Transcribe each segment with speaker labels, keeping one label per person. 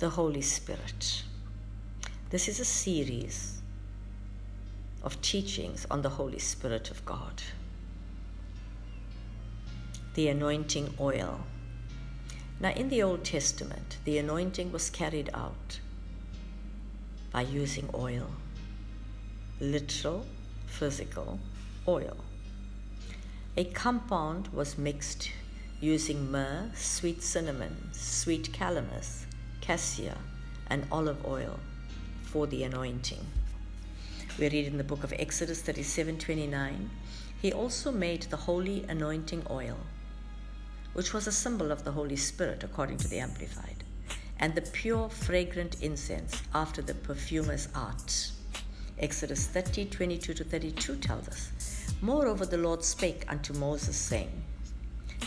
Speaker 1: the Holy Spirit. This is a series of teachings on the Holy Spirit of God. The anointing oil. Now, in the Old Testament, the anointing was carried out by using oil literal, physical oil. A compound was mixed using myrrh, sweet cinnamon, sweet calamus, cassia, and olive oil for the anointing. We read in the book of Exodus 37:29, he also made the holy anointing oil, which was a symbol of the Holy Spirit according to the amplified, and the pure fragrant incense after the perfumer's art. Exodus 30, 22 to 32 tells us, Moreover, the Lord spake unto Moses, saying,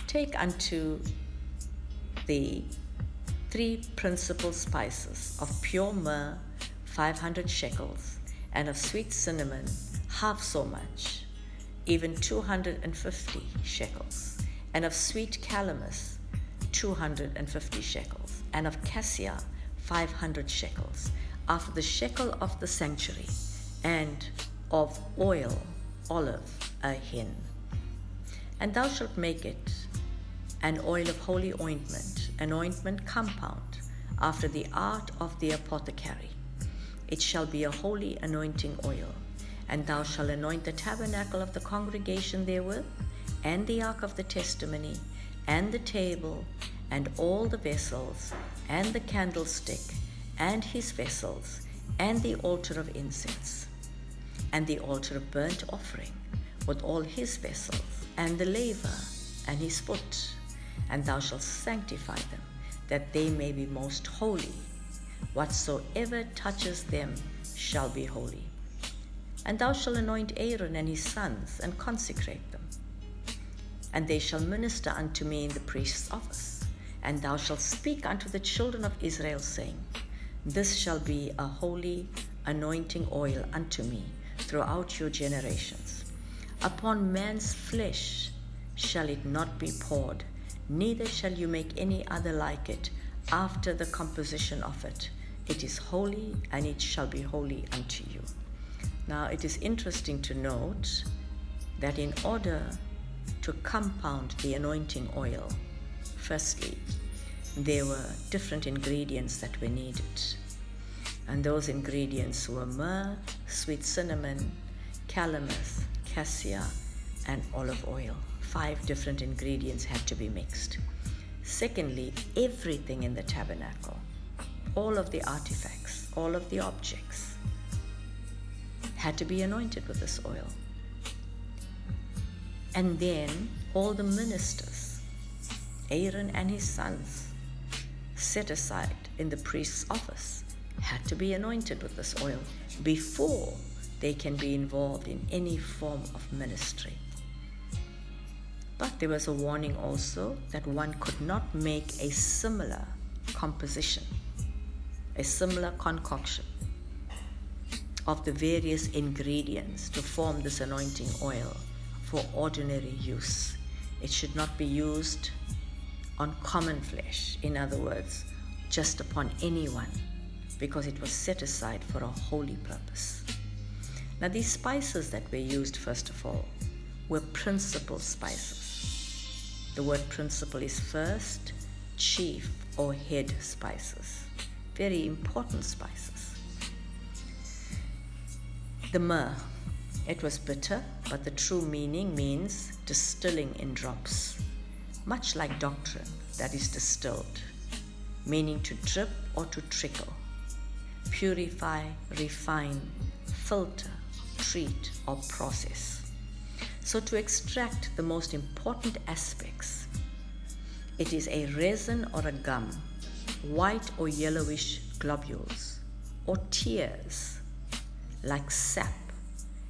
Speaker 1: Take unto the three principal spices of pure myrrh, 500 shekels, and of sweet cinnamon, half so much, even 250 shekels, and of sweet calamus, 250 shekels, and of cassia, 500 shekels, after the shekel of the sanctuary, and of oil, olive, a hin. And thou shalt make it an oil of holy ointment, an ointment compound, after the art of the apothecary. It shall be a holy anointing oil, and thou shalt anoint the tabernacle of the congregation therewith, and the ark of the testimony, and the table, and all the vessels, and the candlestick, and his vessels, and the altar of incense, and the altar of burnt offering, with all his vessels, and the laver, and his foot and thou shalt sanctify them, that they may be most holy. Whatsoever touches them shall be holy. And thou shalt anoint Aaron and his sons, and consecrate them. And they shall minister unto me in the priest's office. And thou shalt speak unto the children of Israel, saying, This shall be a holy anointing oil unto me throughout your generations. Upon man's flesh shall it not be poured neither shall you make any other like it after the composition of it. It is holy, and it shall be holy unto you. Now, it is interesting to note that in order to compound the anointing oil, firstly, there were different ingredients that were needed. And those ingredients were myrrh, sweet cinnamon, calamus, cassia, and olive oil five different ingredients had to be mixed. Secondly, everything in the tabernacle, all of the artifacts, all of the objects, had to be anointed with this oil. And then all the ministers, Aaron and his sons, set aside in the priest's office, had to be anointed with this oil before they can be involved in any form of ministry. But there was a warning also that one could not make a similar composition, a similar concoction of the various ingredients to form this anointing oil for ordinary use. It should not be used on common flesh, in other words, just upon anyone, because it was set aside for a holy purpose. Now, these spices that were used, first of all, were principal spices. The word principal is first, chief, or head spices. Very important spices. The myrrh. It was bitter, but the true meaning means distilling in drops, much like doctrine that is distilled, meaning to drip or to trickle, purify, refine, filter, treat, or process. So, to extract the most important aspects, it is a resin or a gum, white or yellowish globules, or tears, like sap,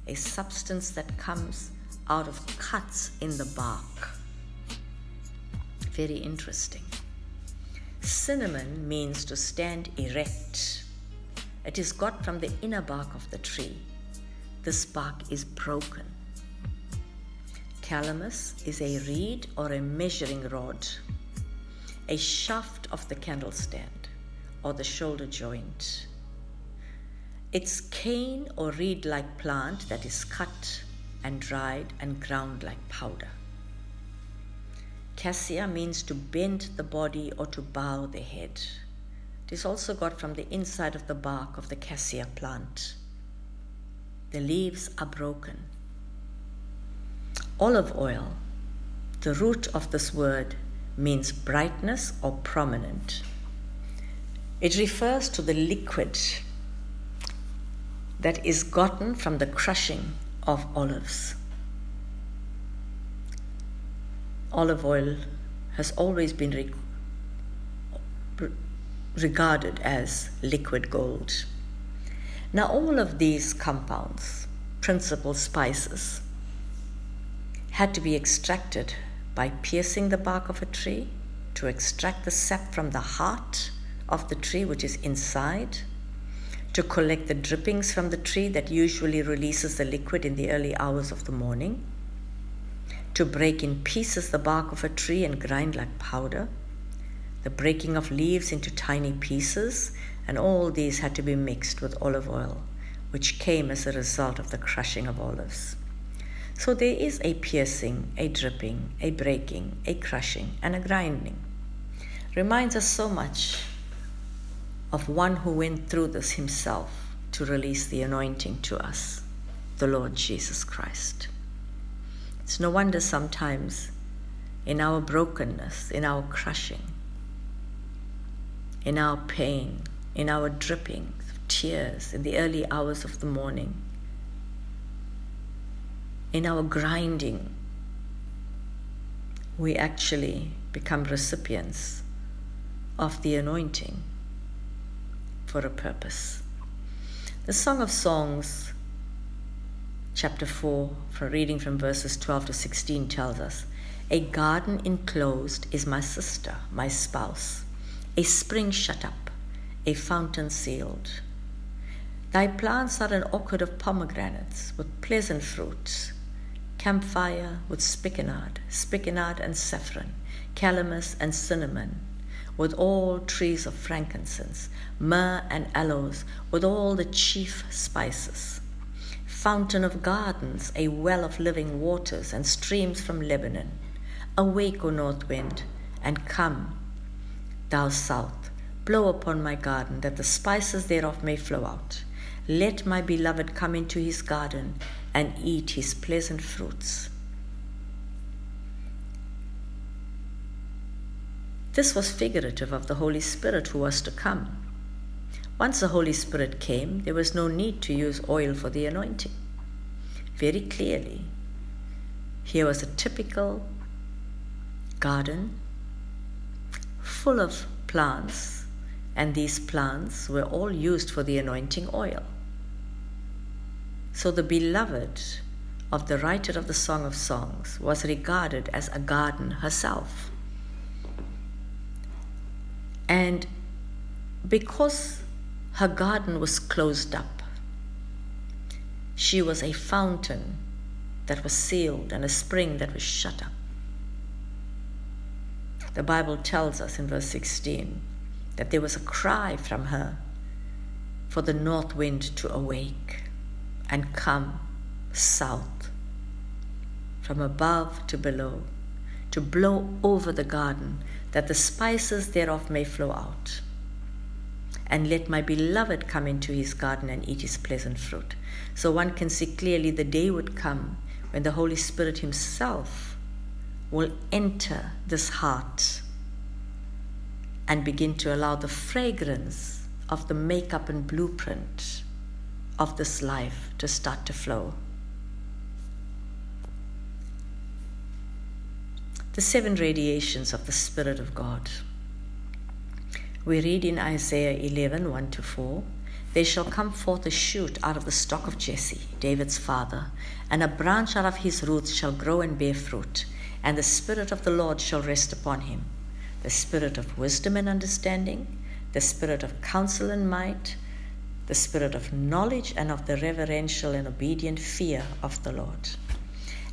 Speaker 1: a substance that comes out of cuts in the bark. Very interesting. Cinnamon means to stand erect. It is got from the inner bark of the tree. This bark is broken Calamus is a reed or a measuring rod, a shaft of the candle stand, or the shoulder joint. It's cane or reed like plant that is cut and dried and ground like powder. Cassia means to bend the body or to bow the head. It is also got from the inside of the bark of the cassia plant. The leaves are broken. Olive oil, the root of this word, means brightness or prominent. It refers to the liquid that is gotten from the crushing of olives. Olive oil has always been re- regarded as liquid gold. Now, all of these compounds, principal spices, had to be extracted by piercing the bark of a tree to extract the sap from the heart of the tree, which is inside, to collect the drippings from the tree that usually releases the liquid in the early hours of the morning, to break in pieces the bark of a tree and grind like powder, the breaking of leaves into tiny pieces, and all these had to be mixed with olive oil, which came as a result of the crushing of olives. So there is a piercing, a dripping, a breaking, a crushing, and a grinding. Reminds us so much of one who went through this himself to release the anointing to us, the Lord Jesus Christ. It's no wonder sometimes in our brokenness, in our crushing, in our pain, in our dripping tears in the early hours of the morning, in our grinding, we actually become recipients of the anointing for a purpose. The Song of Songs, chapter 4, from reading from verses 12 to 16, tells us A garden enclosed is my sister, my spouse, a spring shut up, a fountain sealed. Thy plants are an orchard of pomegranates with pleasant fruits camphire with spikenard, spikenard and saffron, calamus and cinnamon, with all trees of frankincense, myrrh and aloes, with all the chief spices. Fountain of gardens, a well of living waters, and streams from Lebanon. Awake, O north wind, and come, thou south, blow upon my garden, that the spices thereof may flow out. Let my beloved come into his garden and eat his pleasant fruits. This was figurative of the Holy Spirit who was to come. Once the Holy Spirit came, there was no need to use oil for the anointing. Very clearly, here was a typical garden full of plants, and these plants were all used for the anointing oil. So the beloved of the writer of the Song of Songs was regarded as a garden herself. And because her garden was closed up, she was a fountain that was sealed and a spring that was shut up. The Bible tells us in verse 16 that there was a cry from her for the north wind to awake and come south, from above to below, to blow over the garden, that the spices thereof may flow out. And let my beloved come into his garden and eat his pleasant fruit. So one can see clearly the day would come when the Holy Spirit himself will enter this heart and begin to allow the fragrance of the makeup and blueprint of this life to start to flow. The seven radiations of the Spirit of God. We read in Isaiah 11 1 to 4 There shall come forth a shoot out of the stock of Jesse, David's father, and a branch out of his roots shall grow and bear fruit, and the Spirit of the Lord shall rest upon him the Spirit of wisdom and understanding, the Spirit of counsel and might the spirit of knowledge and of the reverential and obedient fear of the Lord,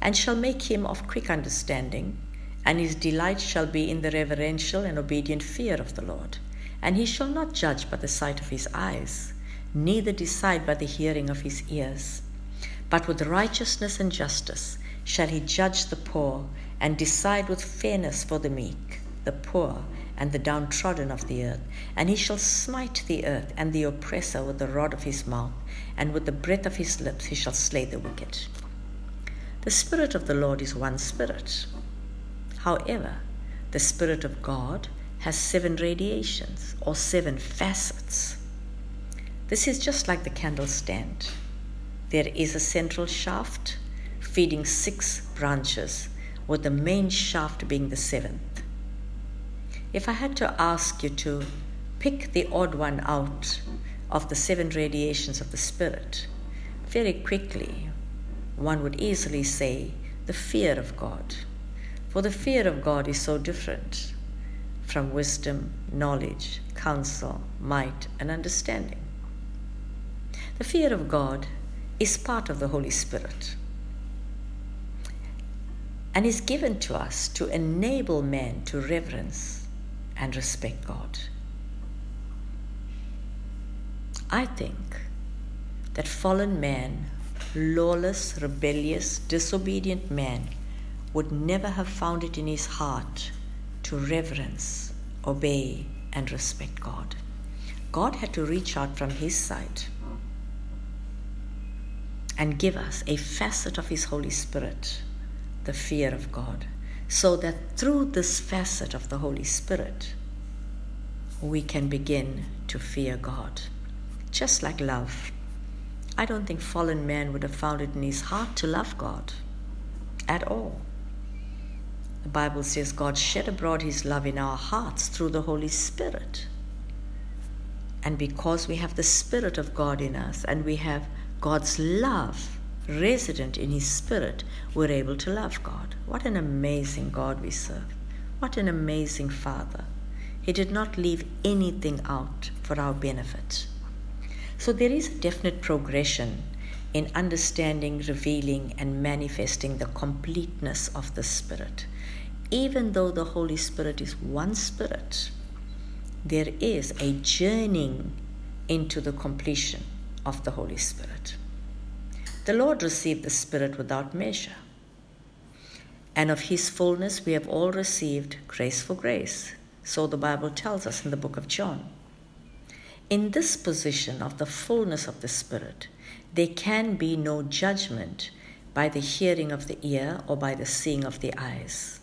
Speaker 1: and shall make him of quick understanding, and his delight shall be in the reverential and obedient fear of the Lord. And he shall not judge by the sight of his eyes, neither decide by the hearing of his ears. But with righteousness and justice shall he judge the poor, and decide with fairness for the meek, the poor, and the downtrodden of the earth. And he shall smite the earth and the oppressor with the rod of his mouth, and with the breath of his lips he shall slay the wicked. The Spirit of the Lord is one Spirit. However, the Spirit of God has seven radiations or seven facets. This is just like the candle stand. There is a central shaft feeding six branches, with the main shaft being the seventh. If I had to ask you to pick the odd one out of the seven radiations of the Spirit, very quickly, one would easily say the fear of God. For the fear of God is so different from wisdom, knowledge, counsel, might, and understanding. The fear of God is part of the Holy Spirit and is given to us to enable men to reverence and respect God. I think that fallen man, lawless, rebellious, disobedient man, would never have found it in his heart to reverence, obey, and respect God. God had to reach out from his side and give us a facet of his Holy Spirit, the fear of God, so that through this facet of the Holy Spirit, we can begin to fear God. Just like love. I don't think fallen man would have found it in his heart to love God at all. The Bible says God shed abroad his love in our hearts through the Holy Spirit. And because we have the Spirit of God in us and we have God's love resident in his Spirit, we're able to love God. What an amazing God we serve. What an amazing Father. He did not leave anything out for our benefit. So there is a definite progression in understanding, revealing, and manifesting the completeness of the Spirit even though the Holy Spirit is one Spirit, there is a journeying into the completion of the Holy Spirit. The Lord received the Spirit without measure. And of His fullness we have all received grace for grace. So the Bible tells us in the book of John. In this position of the fullness of the Spirit, there can be no judgment by the hearing of the ear or by the seeing of the eyes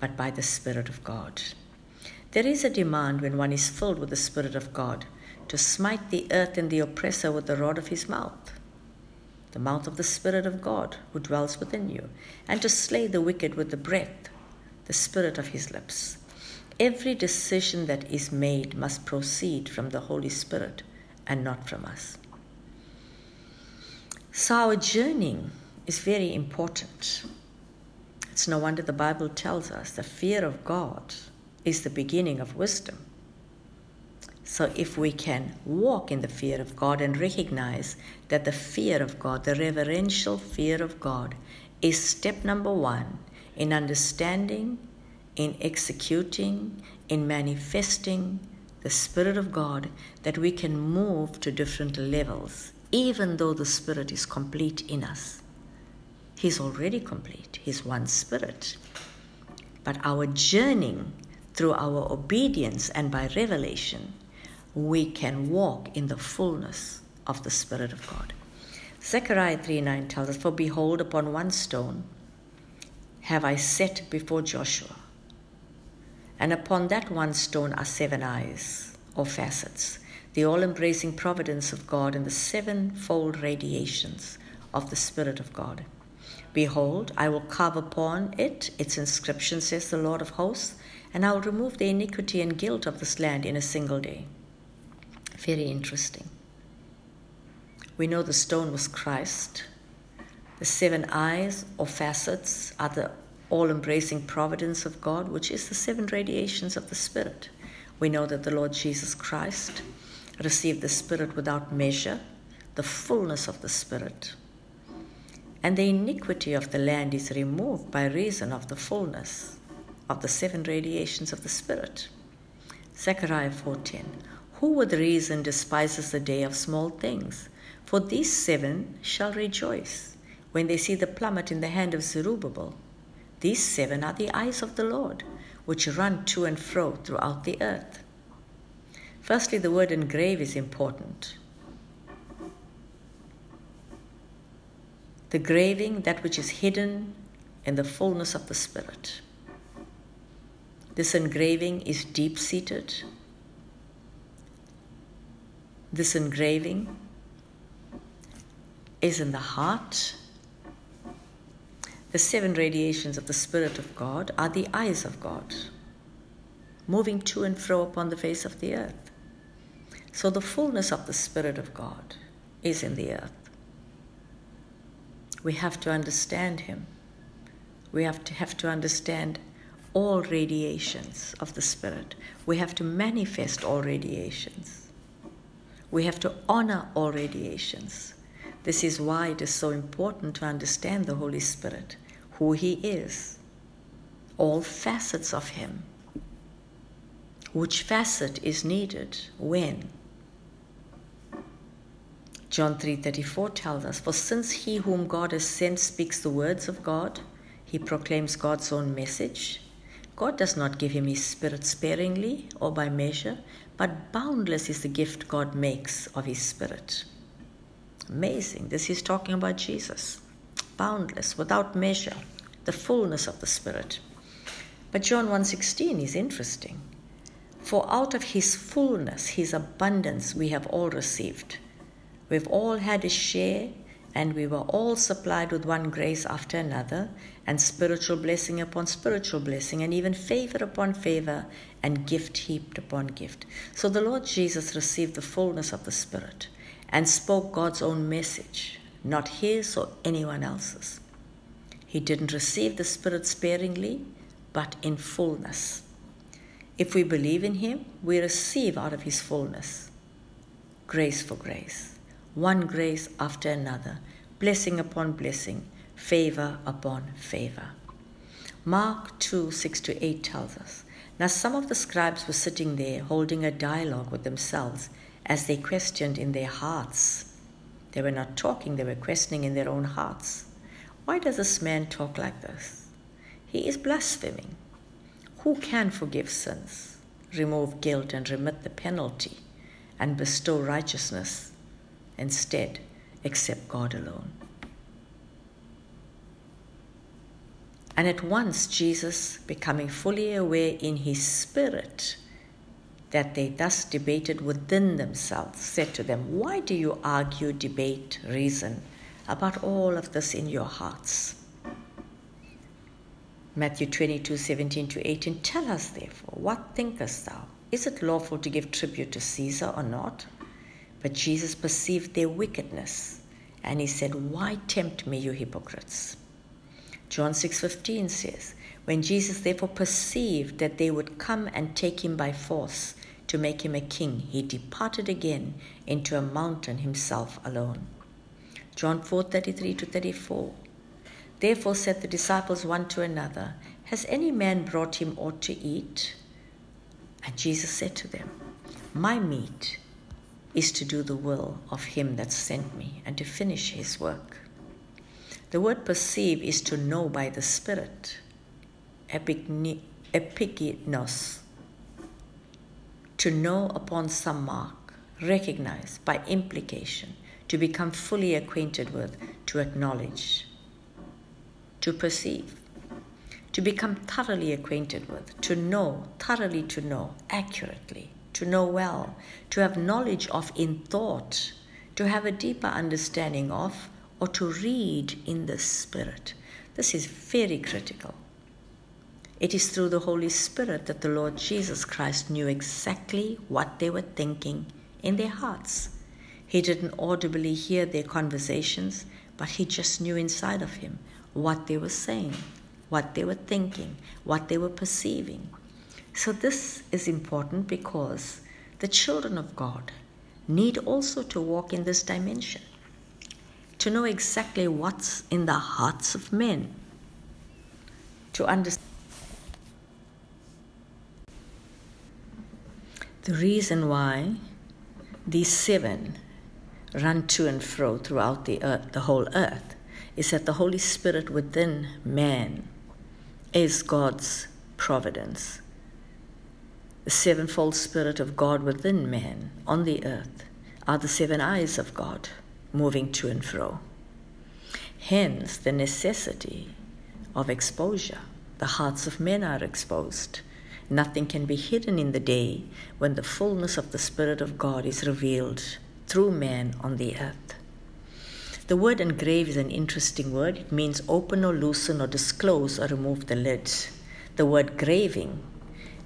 Speaker 1: but by the Spirit of God. There is a demand when one is filled with the Spirit of God to smite the earth and the oppressor with the rod of his mouth, the mouth of the Spirit of God who dwells within you, and to slay the wicked with the breath, the Spirit of his lips. Every decision that is made must proceed from the Holy Spirit and not from us. So our journeying is very important. It's no wonder the Bible tells us the fear of God is the beginning of wisdom. So, if we can walk in the fear of God and recognize that the fear of God, the reverential fear of God, is step number one in understanding, in executing, in manifesting the Spirit of God, that we can move to different levels, even though the Spirit is complete in us. He's already complete, He's one spirit. But our journeying through our obedience and by revelation, we can walk in the fullness of the Spirit of God. Zechariah 3 9 tells us, For behold, upon one stone have I set before Joshua, and upon that one stone are seven eyes or facets, the all embracing providence of God and the sevenfold radiations of the Spirit of God. Behold, I will carve upon it its inscription, says the Lord of hosts, and I will remove the iniquity and guilt of this land in a single day. Very interesting. We know the stone was Christ. The seven eyes or facets are the all embracing providence of God, which is the seven radiations of the Spirit. We know that the Lord Jesus Christ received the Spirit without measure, the fullness of the Spirit and the iniquity of the land is removed by reason of the fullness of the seven radiations of the Spirit. Zechariah 4:10 Who with reason despises the day of small things? For these seven shall rejoice when they see the plummet in the hand of Zerubbabel. These seven are the eyes of the Lord, which run to and fro throughout the earth. Firstly, the word engrave is important. The graving, that which is hidden in the fullness of the Spirit. This engraving is deep seated. This engraving is in the heart. The seven radiations of the Spirit of God are the eyes of God, moving to and fro upon the face of the earth. So the fullness of the Spirit of God is in the earth. We have to understand Him. We have to have to understand all radiations of the Spirit. We have to manifest all radiations. We have to honor all radiations. This is why it is so important to understand the Holy Spirit, who He is, all facets of Him. Which facet is needed when? John 3:34 tells us, "For since he whom God has sent speaks the words of God, he proclaims God's own message, God does not give him his spirit sparingly or by measure, but boundless is the gift God makes of his spirit. Amazing. This is talking about Jesus. Boundless, without measure, the fullness of the spirit. But John 1:16 is interesting. For out of his fullness, his abundance we have all received. We've all had a share and we were all supplied with one grace after another, and spiritual blessing upon spiritual blessing, and even favor upon favor, and gift heaped upon gift. So the Lord Jesus received the fullness of the Spirit and spoke God's own message, not his or anyone else's. He didn't receive the Spirit sparingly, but in fullness. If we believe in Him, we receive out of His fullness grace for grace one grace after another, blessing upon blessing, favor upon favor. Mark 2 6 to 8 tells us Now some of the scribes were sitting there holding a dialogue with themselves as they questioned in their hearts. They were not talking, they were questioning in their own hearts. Why does this man talk like this? He is blaspheming. Who can forgive sins, remove guilt, and remit the penalty, and bestow righteousness instead except God alone. And at once, Jesus, becoming fully aware in his spirit that they thus debated within themselves, said to them, Why do you argue, debate, reason about all of this in your hearts? Matthew 22 17 to 18 Tell us therefore, what thinkest thou? Is it lawful to give tribute to Caesar or not? But Jesus perceived their wickedness, and he said, Why tempt me, you hypocrites? John 6:15 says, When Jesus therefore perceived that they would come and take him by force to make him a king, he departed again into a mountain himself alone. John 4:33 to 34. Therefore said the disciples one to another, Has any man brought him aught to eat? And Jesus said to them, My meat is to do the will of him that sent me and to finish his work. The word perceive is to know by the Spirit, epignos, to know upon some mark, recognize by implication, to become fully acquainted with, to acknowledge, to perceive, to become thoroughly acquainted with, to know, thoroughly to know, accurately to know well, to have knowledge of in thought, to have a deeper understanding of, or to read in the Spirit. This is very critical. It is through the Holy Spirit that the Lord Jesus Christ knew exactly what they were thinking in their hearts. He didn't audibly hear their conversations, but he just knew inside of him what they were saying, what they were thinking, what they were perceiving. So, this is important because the children of God need also to walk in this dimension, to know exactly what's in the hearts of men, to understand. The reason why these seven run to and fro throughout the earth, the whole earth, is that the Holy Spirit within man is God's providence. The sevenfold Spirit of God within man on the earth are the seven eyes of God moving to and fro. Hence, the necessity of exposure. The hearts of men are exposed. Nothing can be hidden in the day when the fullness of the Spirit of God is revealed through man on the earth. The word engrave is an interesting word. It means open or loosen or disclose or remove the lid. The word graving,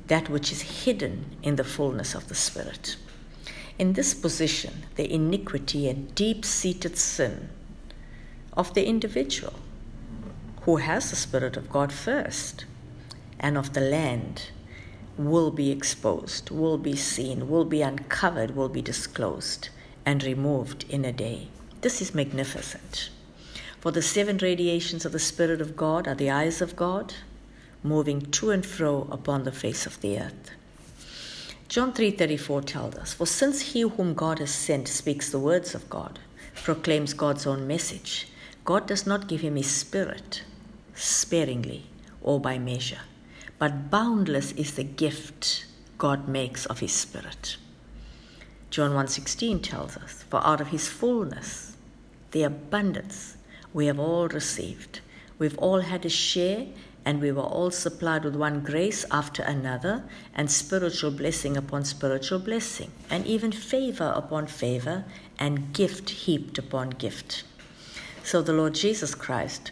Speaker 1: that which is hidden in the fullness of the Spirit. In this position, the iniquity and deep seated sin of the individual who has the Spirit of God first and of the land will be exposed, will be seen, will be uncovered, will be disclosed and removed in a day. This is magnificent. For the seven radiations of the Spirit of God are the eyes of God, moving to and fro upon the face of the earth. John 3:34 tells us, "For since he whom God has sent speaks the words of God, proclaims God's own message, God does not give him his spirit sparingly or by measure, but boundless is the gift God makes of his spirit." John 1:16 tells us, "For out of his fullness, the abundance we have all received. We've all had a share and we were all supplied with one grace after another, and spiritual blessing upon spiritual blessing, and even favor upon favor, and gift heaped upon gift. So the Lord Jesus Christ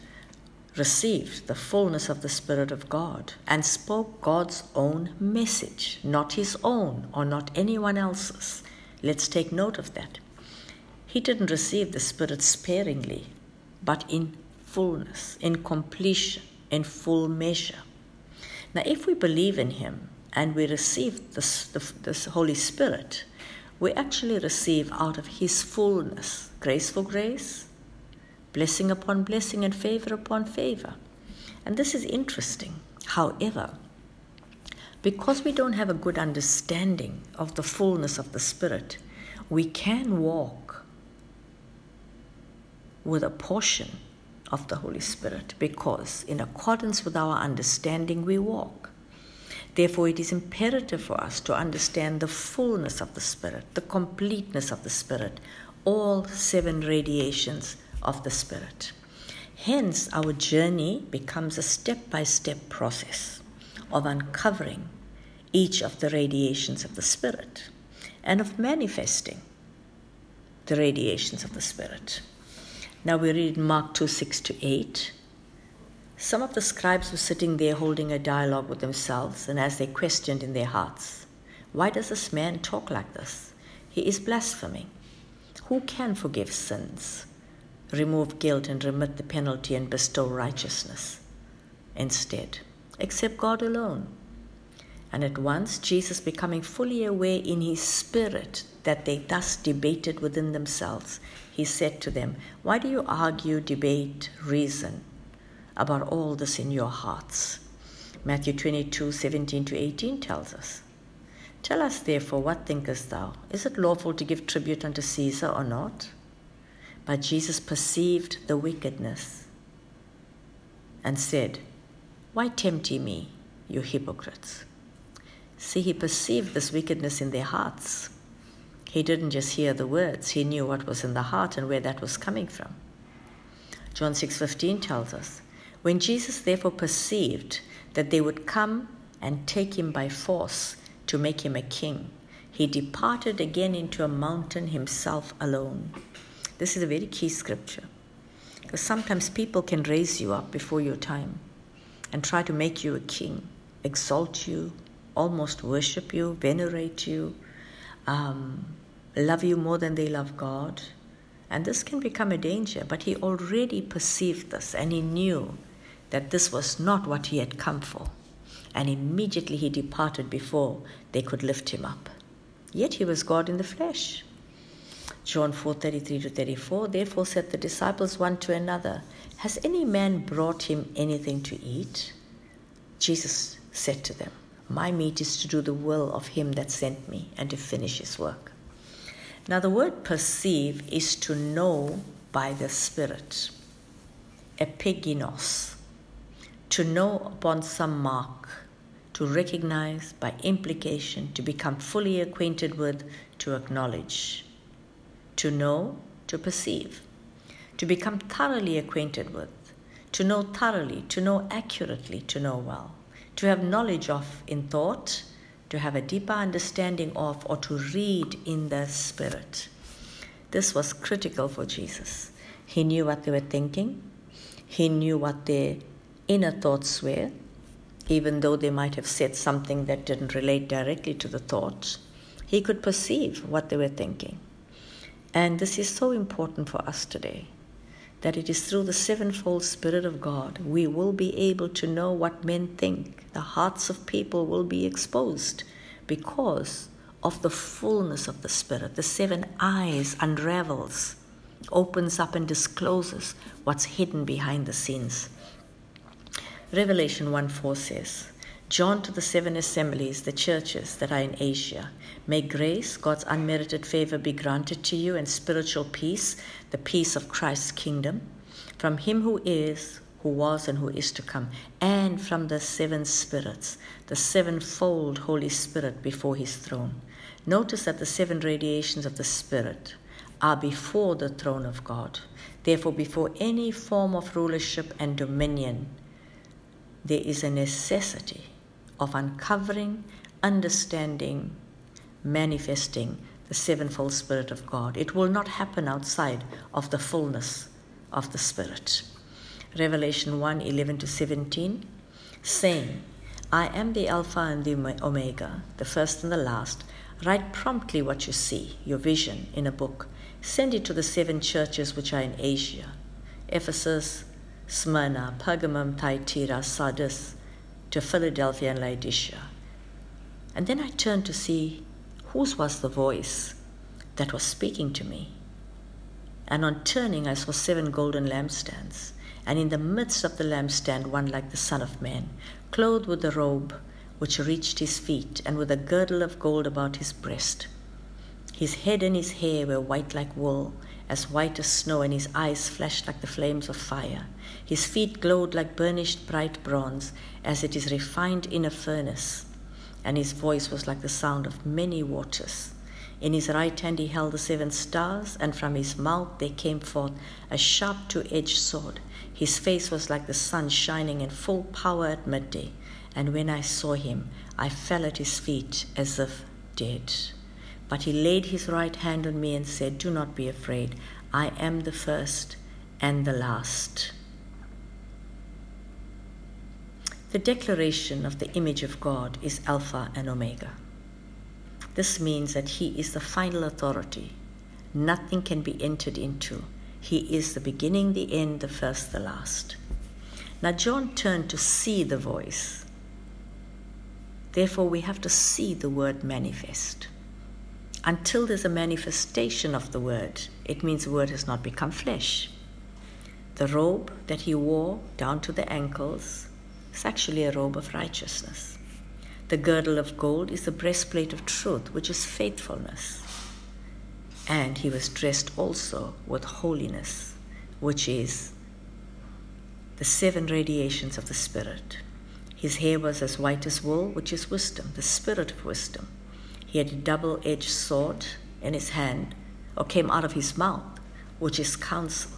Speaker 1: received the fullness of the Spirit of God and spoke God's own message, not his own or not anyone else's. Let's take note of that. He didn't receive the Spirit sparingly, but in fullness, in completion, in full measure. Now, if we believe in Him and we receive this, the, this Holy Spirit, we actually receive out of His fullness grace for grace, blessing upon blessing, and favor upon favor. And this is interesting. However, because we don't have a good understanding of the fullness of the Spirit, we can walk with a portion of the Holy Spirit because, in accordance with our understanding, we walk. Therefore, it is imperative for us to understand the fullness of the Spirit, the completeness of the Spirit, all seven radiations of the Spirit. Hence, our journey becomes a step by step process of uncovering each of the radiations of the Spirit and of manifesting the radiations of the Spirit. Now we read Mark 2 6 to 8. Some of the scribes were sitting there holding a dialogue with themselves, and as they questioned in their hearts, Why does this man talk like this? He is blaspheming. Who can forgive sins, remove guilt, and remit the penalty and bestow righteousness instead, except God alone? And at once, Jesus, becoming fully aware in his spirit that they thus debated within themselves, he said to them, Why do you argue, debate, reason about all this in your hearts? Matthew 22 17 to 18 tells us. Tell us therefore, what thinkest thou? Is it lawful to give tribute unto Caesar or not? But Jesus perceived the wickedness and said, Why tempt ye me, you hypocrites? See, he perceived this wickedness in their hearts. He didn't just hear the words, he knew what was in the heart and where that was coming from. John 6:15 tells us, when Jesus therefore perceived that they would come and take him by force to make him a king, he departed again into a mountain himself alone. This is a very key scripture. Because sometimes people can raise you up before your time and try to make you a king, exalt you, almost worship you, venerate you, um, love you more than they love God. And this can become a danger, but he already perceived this and he knew that this was not what he had come for. And immediately he departed before they could lift him up. Yet he was God in the flesh. John 4:33 to 34 Therefore said the disciples one to another, Has any man brought him anything to eat? Jesus said to them, My meat is to do the will of him that sent me and to finish his work. Now, the word perceive is to know by the Spirit. Epigenos, to know upon some mark, to recognize by implication, to become fully acquainted with, to acknowledge. To know, to perceive. To become thoroughly acquainted with. To know thoroughly, to know accurately, to know well. To have knowledge of in thought, to have a deeper understanding of or to read in the Spirit. This was critical for Jesus. He knew what they were thinking, he knew what their inner thoughts were, even though they might have said something that didn't relate directly to the thoughts. He could perceive what they were thinking. And this is so important for us today that it is through the sevenfold Spirit of God we will be able to know what men think, the hearts of people will be exposed because of the fullness of the Spirit. The seven eyes unravels, opens up and discloses what's hidden behind the scenes. Revelation 1 4 says, John to the seven assemblies, the churches that are in Asia. May grace, God's unmerited favor, be granted to you and spiritual peace, the peace of Christ's kingdom, from Him who is, who was and who is to come, and from the seven spirits, the sevenfold Holy Spirit before his throne. Notice that the seven radiations of the Spirit are before the throne of God. Therefore, before any form of rulership and dominion, there is a necessity of uncovering, understanding, manifesting the sevenfold Spirit of God. It will not happen outside of the fullness of the Spirit. Revelation 1 11 to 17, saying, I am the Alpha and the Omega, the first and the last. Write promptly what you see, your vision, in a book. Send it to the seven churches which are in Asia Ephesus, Smyrna, Pergamum, Thyatira, Sardis, to Philadelphia and Laodicea. And then I turned to see whose was the voice that was speaking to me. And on turning, I saw seven golden lampstands and in the midst of the lampstand one like the Son of Man, clothed with a robe which reached his feet, and with a girdle of gold about his breast. His head and his hair were white like wool, as white as snow, and his eyes flashed like the flames of fire. His feet glowed like burnished bright bronze, as it is refined in a furnace, and his voice was like the sound of many waters. In his right hand he held the seven stars, and from his mouth there came forth a sharp two edged sword. His face was like the sun shining in full power at midday, and when I saw him, I fell at his feet as if dead. But he laid his right hand on me and said, Do not be afraid. I am the first and the last. The declaration of the image of God is Alpha and Omega. This means that He is the final authority. Nothing can be entered into. He is the beginning, the end, the first, the last. Now, John turned to see the voice. Therefore, we have to see the word manifest. Until there's a manifestation of the word, it means the word has not become flesh. The robe that he wore down to the ankles is actually a robe of righteousness. The girdle of gold is the breastplate of truth, which is faithfulness. And he was dressed also with holiness, which is the seven radiations of the Spirit. His hair was as white as wool, which is wisdom, the spirit of wisdom. He had a double edged sword in his hand, or came out of his mouth, which is counsel.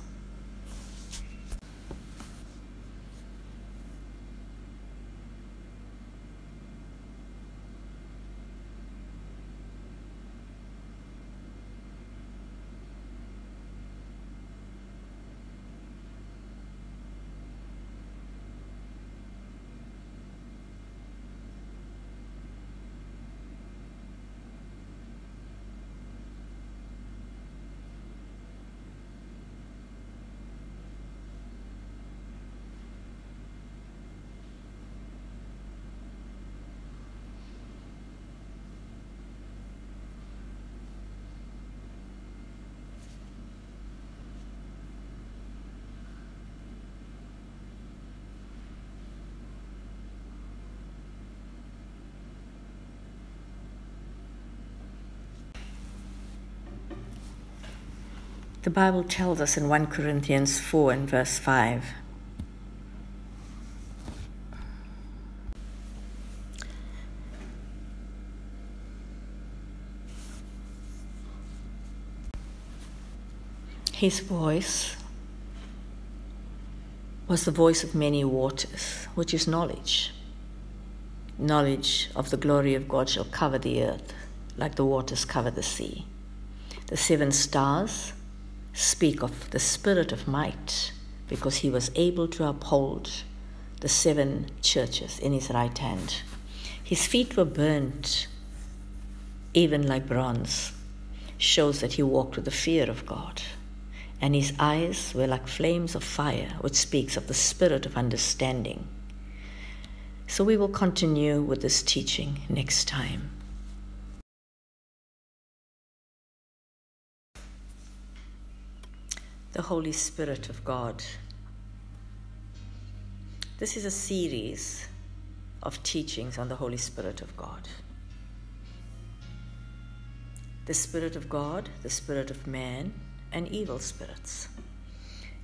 Speaker 1: The Bible tells us in 1 Corinthians 4 and verse 5 His voice was the voice of many waters, which is knowledge. Knowledge of the glory of God shall cover the earth like the waters cover the sea. The seven stars speak of the spirit of might because he was able to uphold the seven churches in his right hand. His feet were burnt even like bronze, shows that he walked with the fear of God and his eyes were like flames of fire, which speaks of the spirit of understanding. So we will continue with this teaching next time. The Holy Spirit of God. This is a series of teachings on the Holy Spirit of God. The Spirit of God, the Spirit of man, and evil spirits.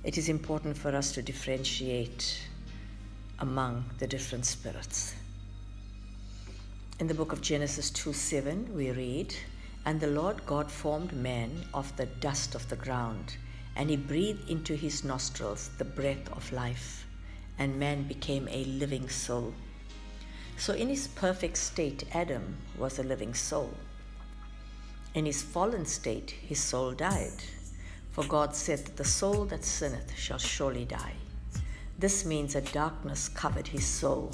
Speaker 1: It is important for us to differentiate among the different spirits. In the book of Genesis 2 7, we read, And the Lord God formed man of the dust of the ground, and he breathed into his nostrils the breath of life, and man became a living soul. So, in his perfect state, Adam was a living soul. In his fallen state, his soul died for God said that the soul that sinneth shall surely die. This means that darkness covered his soul.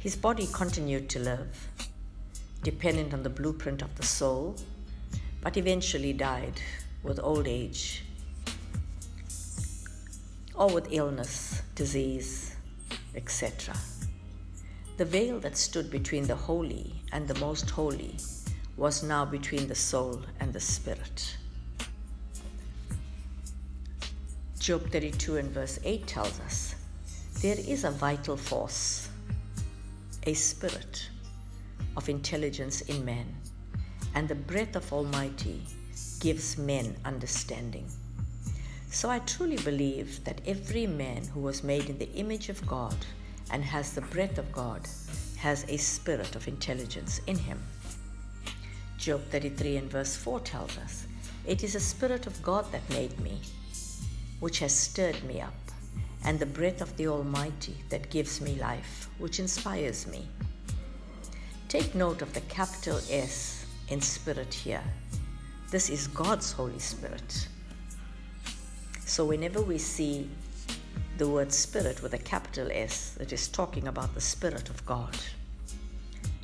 Speaker 1: His body continued to live, dependent on the blueprint of the soul, but eventually died with old age or with illness, disease, etc. The veil that stood between the holy and the most holy was now between the soul and the spirit. Job 32 and verse 8 tells us there is a vital force, a spirit of intelligence in man, and the breath of Almighty gives men understanding. So I truly believe that every man who was made in the image of God and has the breath of God has a spirit of intelligence in him. Job 33 and verse 4 tells us, It is the Spirit of God that made me which has stirred me up, and the breath of the Almighty that gives me life, which inspires me. Take note of the capital S in spirit here. This is God's Holy Spirit. So, whenever we see the word spirit with a capital S, it is talking about the Spirit of God.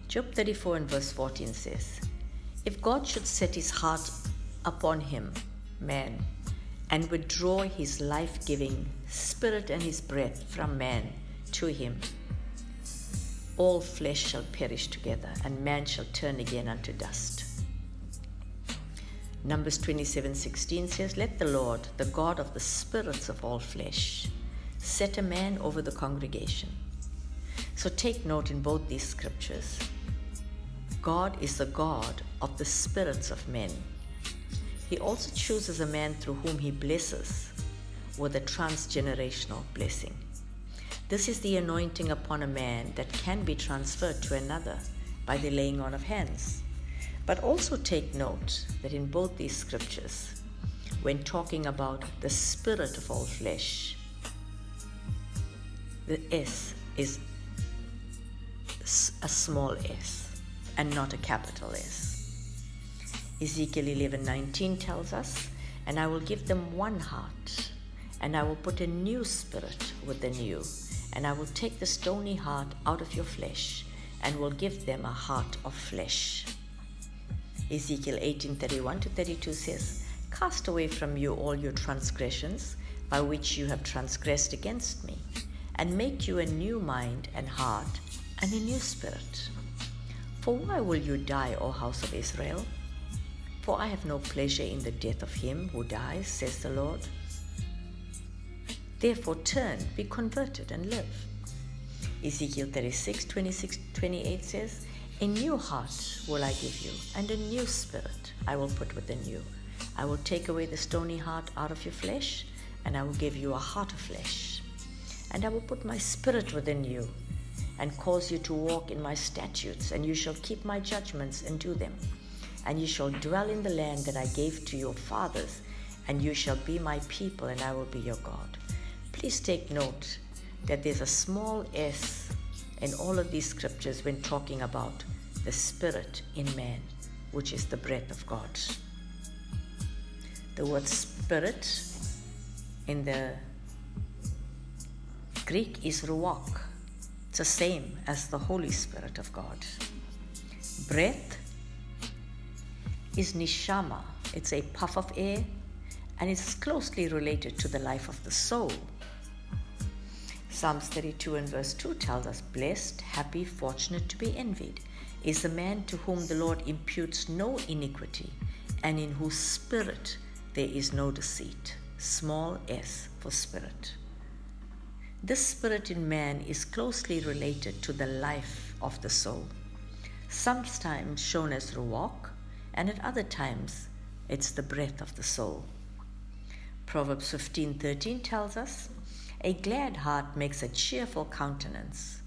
Speaker 1: Job 34 and verse 14 says, If God should set his heart upon him, man, and withdraw his life giving spirit and his breath from man to him, all flesh shall perish together, and man shall turn again unto dust. Numbers 27:16 says, Let the Lord, the God of the spirits of all flesh, set a man over the congregation. So take note in both these scriptures. God is the God of the spirits of men he also chooses a man through whom he blesses with a transgenerational blessing. This is the anointing upon a man that can be transferred to another by the laying on of hands. But also take note that in both these scriptures, when talking about the spirit of all flesh, the S is a small s and not a capital S. Ezekiel 11:19 tells us, "And I will give them one heart, and I will put a new spirit within you, and I will take the stony heart out of your flesh, and will give them a heart of flesh." Ezekiel 18:31 to 32 says, "Cast away from you all your transgressions by which you have transgressed against me, and make you a new mind and heart and a new spirit. For why will you die, O house of Israel?" For I have no pleasure in the death of him who dies, says the Lord. Therefore turn, be converted, and live. Ezekiel 36, 26, 28 says, A new heart will I give you, and a new spirit I will put within you. I will take away the stony heart out of your flesh, and I will give you a heart of flesh. And I will put my spirit within you, and cause you to walk in my statutes, and you shall keep my judgments and do them. And you shall dwell in the land that I gave to your fathers, and you shall be my people, and I will be your God. Please take note that there's a small s in all of these scriptures when talking about the spirit in man, which is the breath of God. The word spirit in the Greek is ruach. It's the same as the Holy Spirit of God. Breath is nishama. It's a puff of air and it's closely related to the life of the soul. Psalms 32 and verse 2 tells us, Blessed, happy, fortunate to be envied is the man to whom the Lord imputes no iniquity, and in whose spirit there is no deceit. Small s for spirit. This spirit in man is closely related to the life of the soul, sometimes shown as ruach, and at other times it's the breath of the soul. Proverbs 15:13 tells us, "A glad heart makes a cheerful countenance,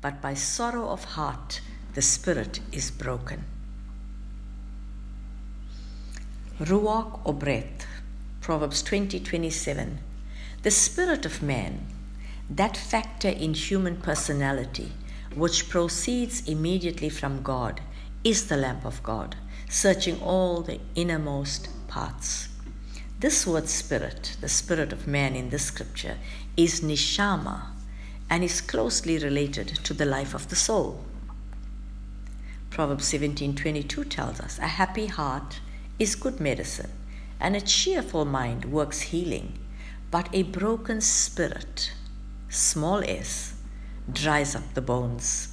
Speaker 1: but by sorrow of heart the spirit is broken." Ruach or breath, Proverbs 20:27. the spirit of man, that factor in human personality which proceeds immediately from God, is the lamp of God, searching all the innermost parts. This word spirit, the spirit of man in this scripture, is nishama and is closely related to the life of the soul. Proverbs 17:22 tells us, "A happy heart is good medicine, and a cheerful mind works healing, but a broken spirit, small s, dries up the bones."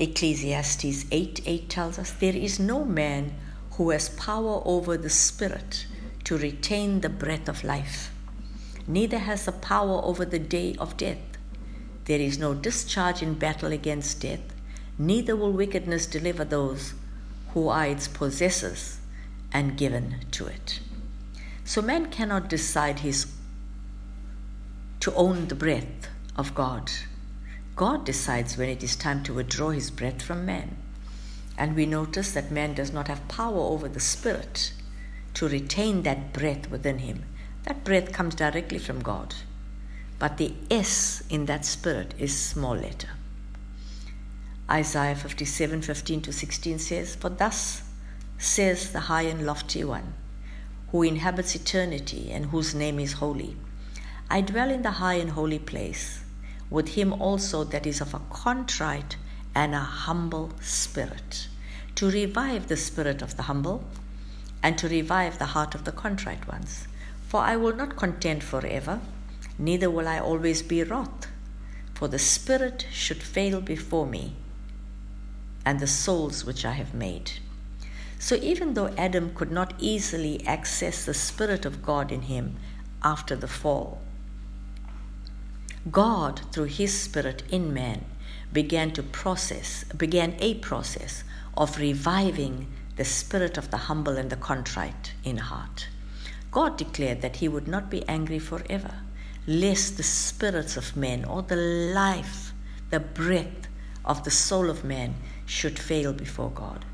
Speaker 1: Ecclesiastes 8 8 tells us, There is no man who has power over the spirit to retain the breath of life, neither has the power over the day of death. There is no discharge in battle against death, neither will wickedness deliver those who are its possessors and given to it. So man cannot decide his to own the breath of God. God decides when it is time to withdraw his breath from man. And we notice that man does not have power over the spirit to retain that breath within him. That breath comes directly from God. But the S in that spirit is small letter. Isaiah 57 15 to 16 says, For thus says the high and lofty one, who inhabits eternity and whose name is holy. I dwell in the high and holy place, with him also that is of a contrite and a humble spirit, to revive the spirit of the humble and to revive the heart of the contrite ones. For I will not contend forever, neither will I always be wroth, for the spirit should fail before me, and the souls which I have made. So even though Adam could not easily access the Spirit of God in him after the fall, God, through his Spirit in man, began to process, began a process of reviving the spirit of the humble and the contrite in heart. God declared that he would not be angry forever, lest the spirits of men or the life, the breath of the soul of man should fail before God.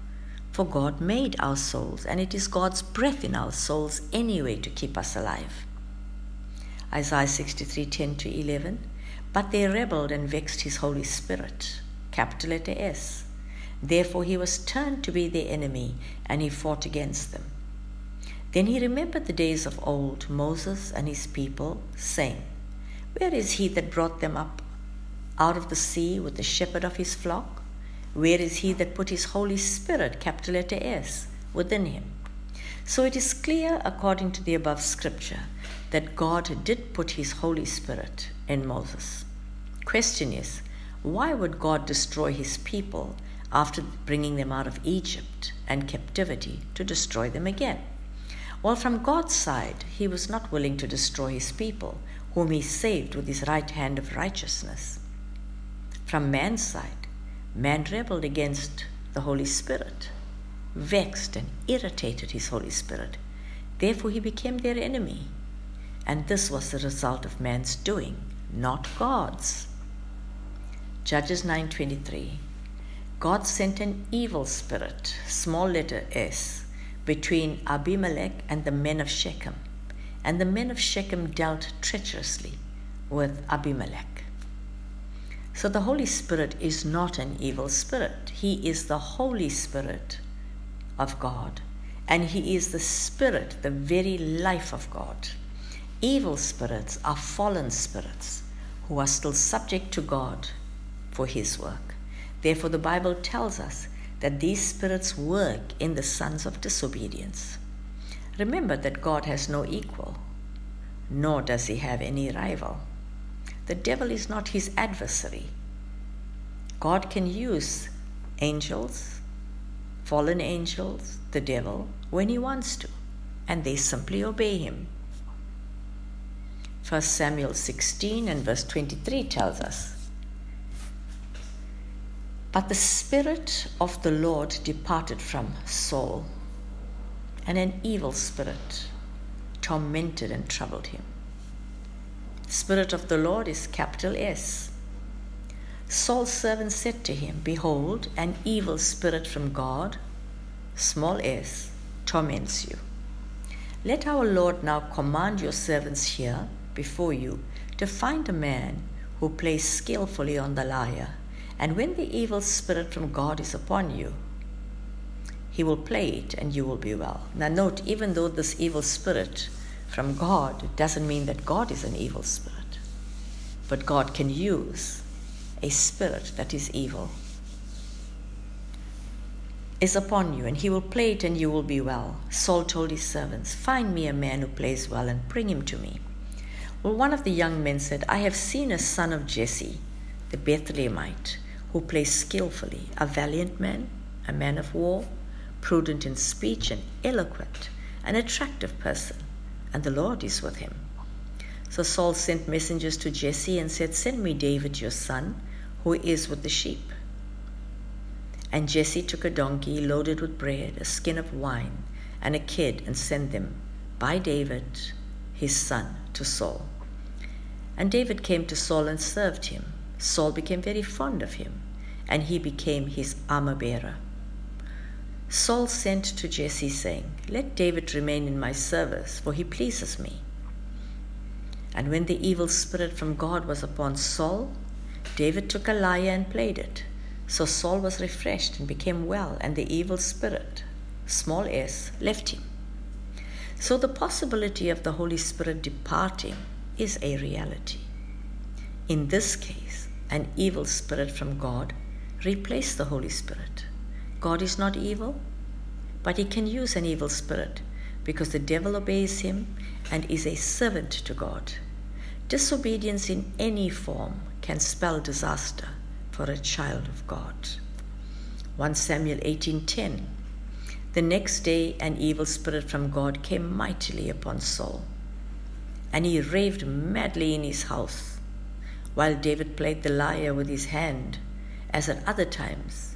Speaker 1: For God made our souls, and it is God's breath in our souls anyway to keep us alive. Isaiah 63 10 to 11. But they rebelled and vexed his Holy Spirit. Capital letter S. Therefore he was turned to be their enemy, and he fought against them. Then he remembered the days of old, Moses and his people, saying, Where is he that brought them up out of the sea with the shepherd of his flock? Where is he that put his Holy Spirit, capital letter S, within him? So it is clear, according to the above scripture, that God did put his Holy Spirit in Moses. Question is, why would God destroy his people after bringing them out of Egypt and captivity to destroy them again? Well, from God's side, he was not willing to destroy his people, whom he saved with his right hand of righteousness. From man's side, man rebelled against the Holy Spirit, vexed and irritated his Holy Spirit, Therefore, he became their enemy. And this was the result of man's doing, not God's. Judges 9:23 God sent an evil spirit, small letter s, between Abimelech and the men of Shechem, and the men of Shechem dealt treacherously with Abimelech. So the Holy Spirit is not an evil spirit. He is the Holy Spirit of God, and He is the Spirit, the very life of God. Evil spirits are fallen spirits who are still subject to God for His work. Therefore, the Bible tells us that these spirits work in the sons of disobedience. Remember that God has no equal, nor does he have any rival. The devil is not his adversary. God can use angels, fallen angels, the devil, when he wants to, and they simply obey him. 1 Samuel 16 and verse 23 tells us but the Spirit of the Lord departed from Saul, and an evil spirit tormented and troubled him. Spirit of the Lord is capital S. Saul's servant said to him, Behold, an evil spirit from God, small s, torments you. Let our Lord now command your servants here before you to find a man who plays skillfully on the lyre and when the evil spirit from God is upon you, he will play it and you will be well. Now, note, even though this evil spirit from God doesn't mean that God is an evil spirit, but God can use a spirit that is evil is upon you, and he will play it and you will be well. Saul told his servants, Find me a man who plays well and bring him to me. Well, one of the young men said, I have seen a son of Jesse, the Bethlehemite who plays skillfully, a valiant man, a man of war, prudent in speech and eloquent, an attractive person, and the Lord is with him. So Saul sent messengers to Jesse and said, Send me David your son, who is with the sheep. And Jesse took a donkey loaded with bread, a skin of wine, and a kid, and sent them by David, his son, to Saul. And David came to Saul and served him. Saul became very fond of him, and he became his armor bearer. Saul sent to Jesse, saying, Let David remain in my service, for he pleases me. And when the evil spirit from God was upon Saul, David took a lyre and played it. So Saul was refreshed and became well, and the evil spirit, small s, left him. So the possibility of the Holy Spirit departing is a reality. In this case, an evil spirit from God replaced the Holy Spirit. God is not evil, but he can use an evil spirit because the devil obeys him and is a servant to God. Disobedience in any form can spell disaster for a child of God. 1 Samuel 18:10 The next day an evil spirit from God came mightily upon Saul, and he raved madly in his house while David played the lyre with his hand, as at other times,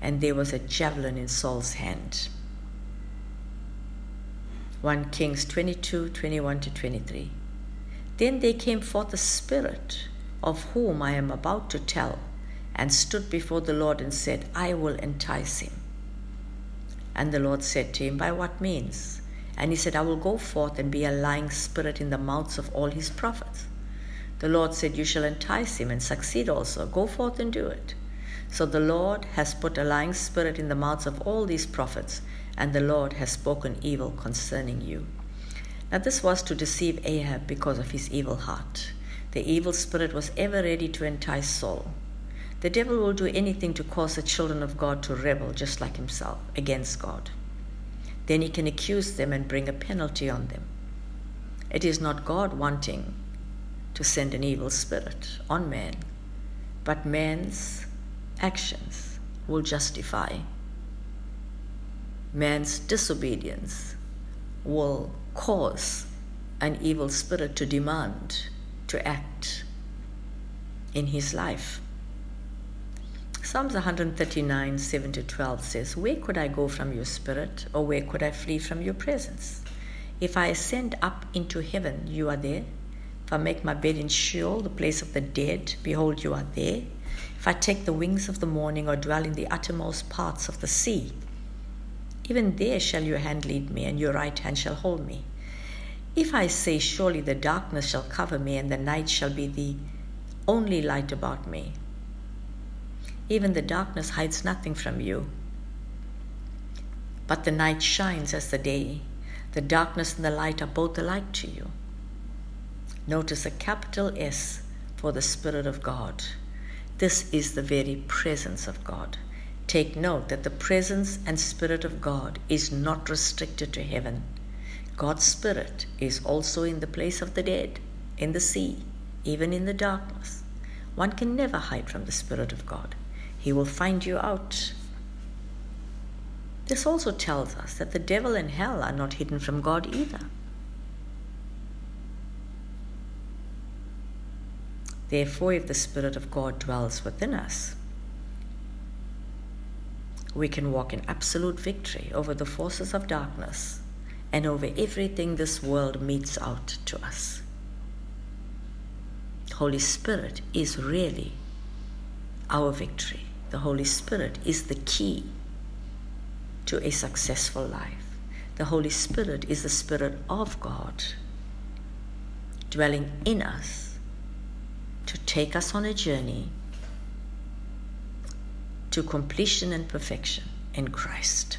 Speaker 1: and there was a javelin in Saul's hand. 1 Kings 22 21 to 23. Then there came forth a spirit of whom I am about to tell, and stood before the Lord and said, I will entice him. And the Lord said to him, By what means? And he said, I will go forth and be a lying spirit in the mouths of all his prophets. The Lord said, You shall entice him and succeed also. Go forth and do it. So the Lord has put a lying spirit in the mouths of all these prophets, and the Lord has spoken evil concerning you. Now, this was to deceive Ahab because of his evil heart. The evil spirit was ever ready to entice Saul. The devil will do anything to cause the children of God to rebel just like himself against God. Then he can accuse them and bring a penalty on them. It is not God wanting to send an evil spirit on man, but man's actions will justify. Man's disobedience will cause an evil spirit to demand to act in his life. Psalms 139, 7 to 12 says, Where could I go from your spirit, or where could I flee from your presence? If I ascend up into heaven, you are there. If I make my bed in Sheol, the place of the dead, behold, you are there. If I take the wings of the morning or dwell in the uttermost parts of the sea, even there shall your hand lead me, and your right hand shall hold me. If I say, Surely the darkness shall cover me, and the night shall be the only light about me, even the darkness hides nothing from you. But the night shines as the day. The darkness and the light are both alike to you. Notice a capital S for the Spirit of God. This is the very presence of God. Take note that the presence and Spirit of God is not restricted to heaven. God's Spirit is also in the place of the dead, in the sea, even in the darkness. One can never hide from the Spirit of God. He will find you out. This also tells us that the devil and hell are not hidden from God either. Therefore, if the Spirit of God dwells within us, we can walk in absolute victory over the forces of darkness and over everything this world metes out to us. Holy Spirit is really our victory. The Holy Spirit is the key to a successful life. The Holy Spirit is the Spirit of God dwelling in us to take us on a journey to completion and perfection in Christ.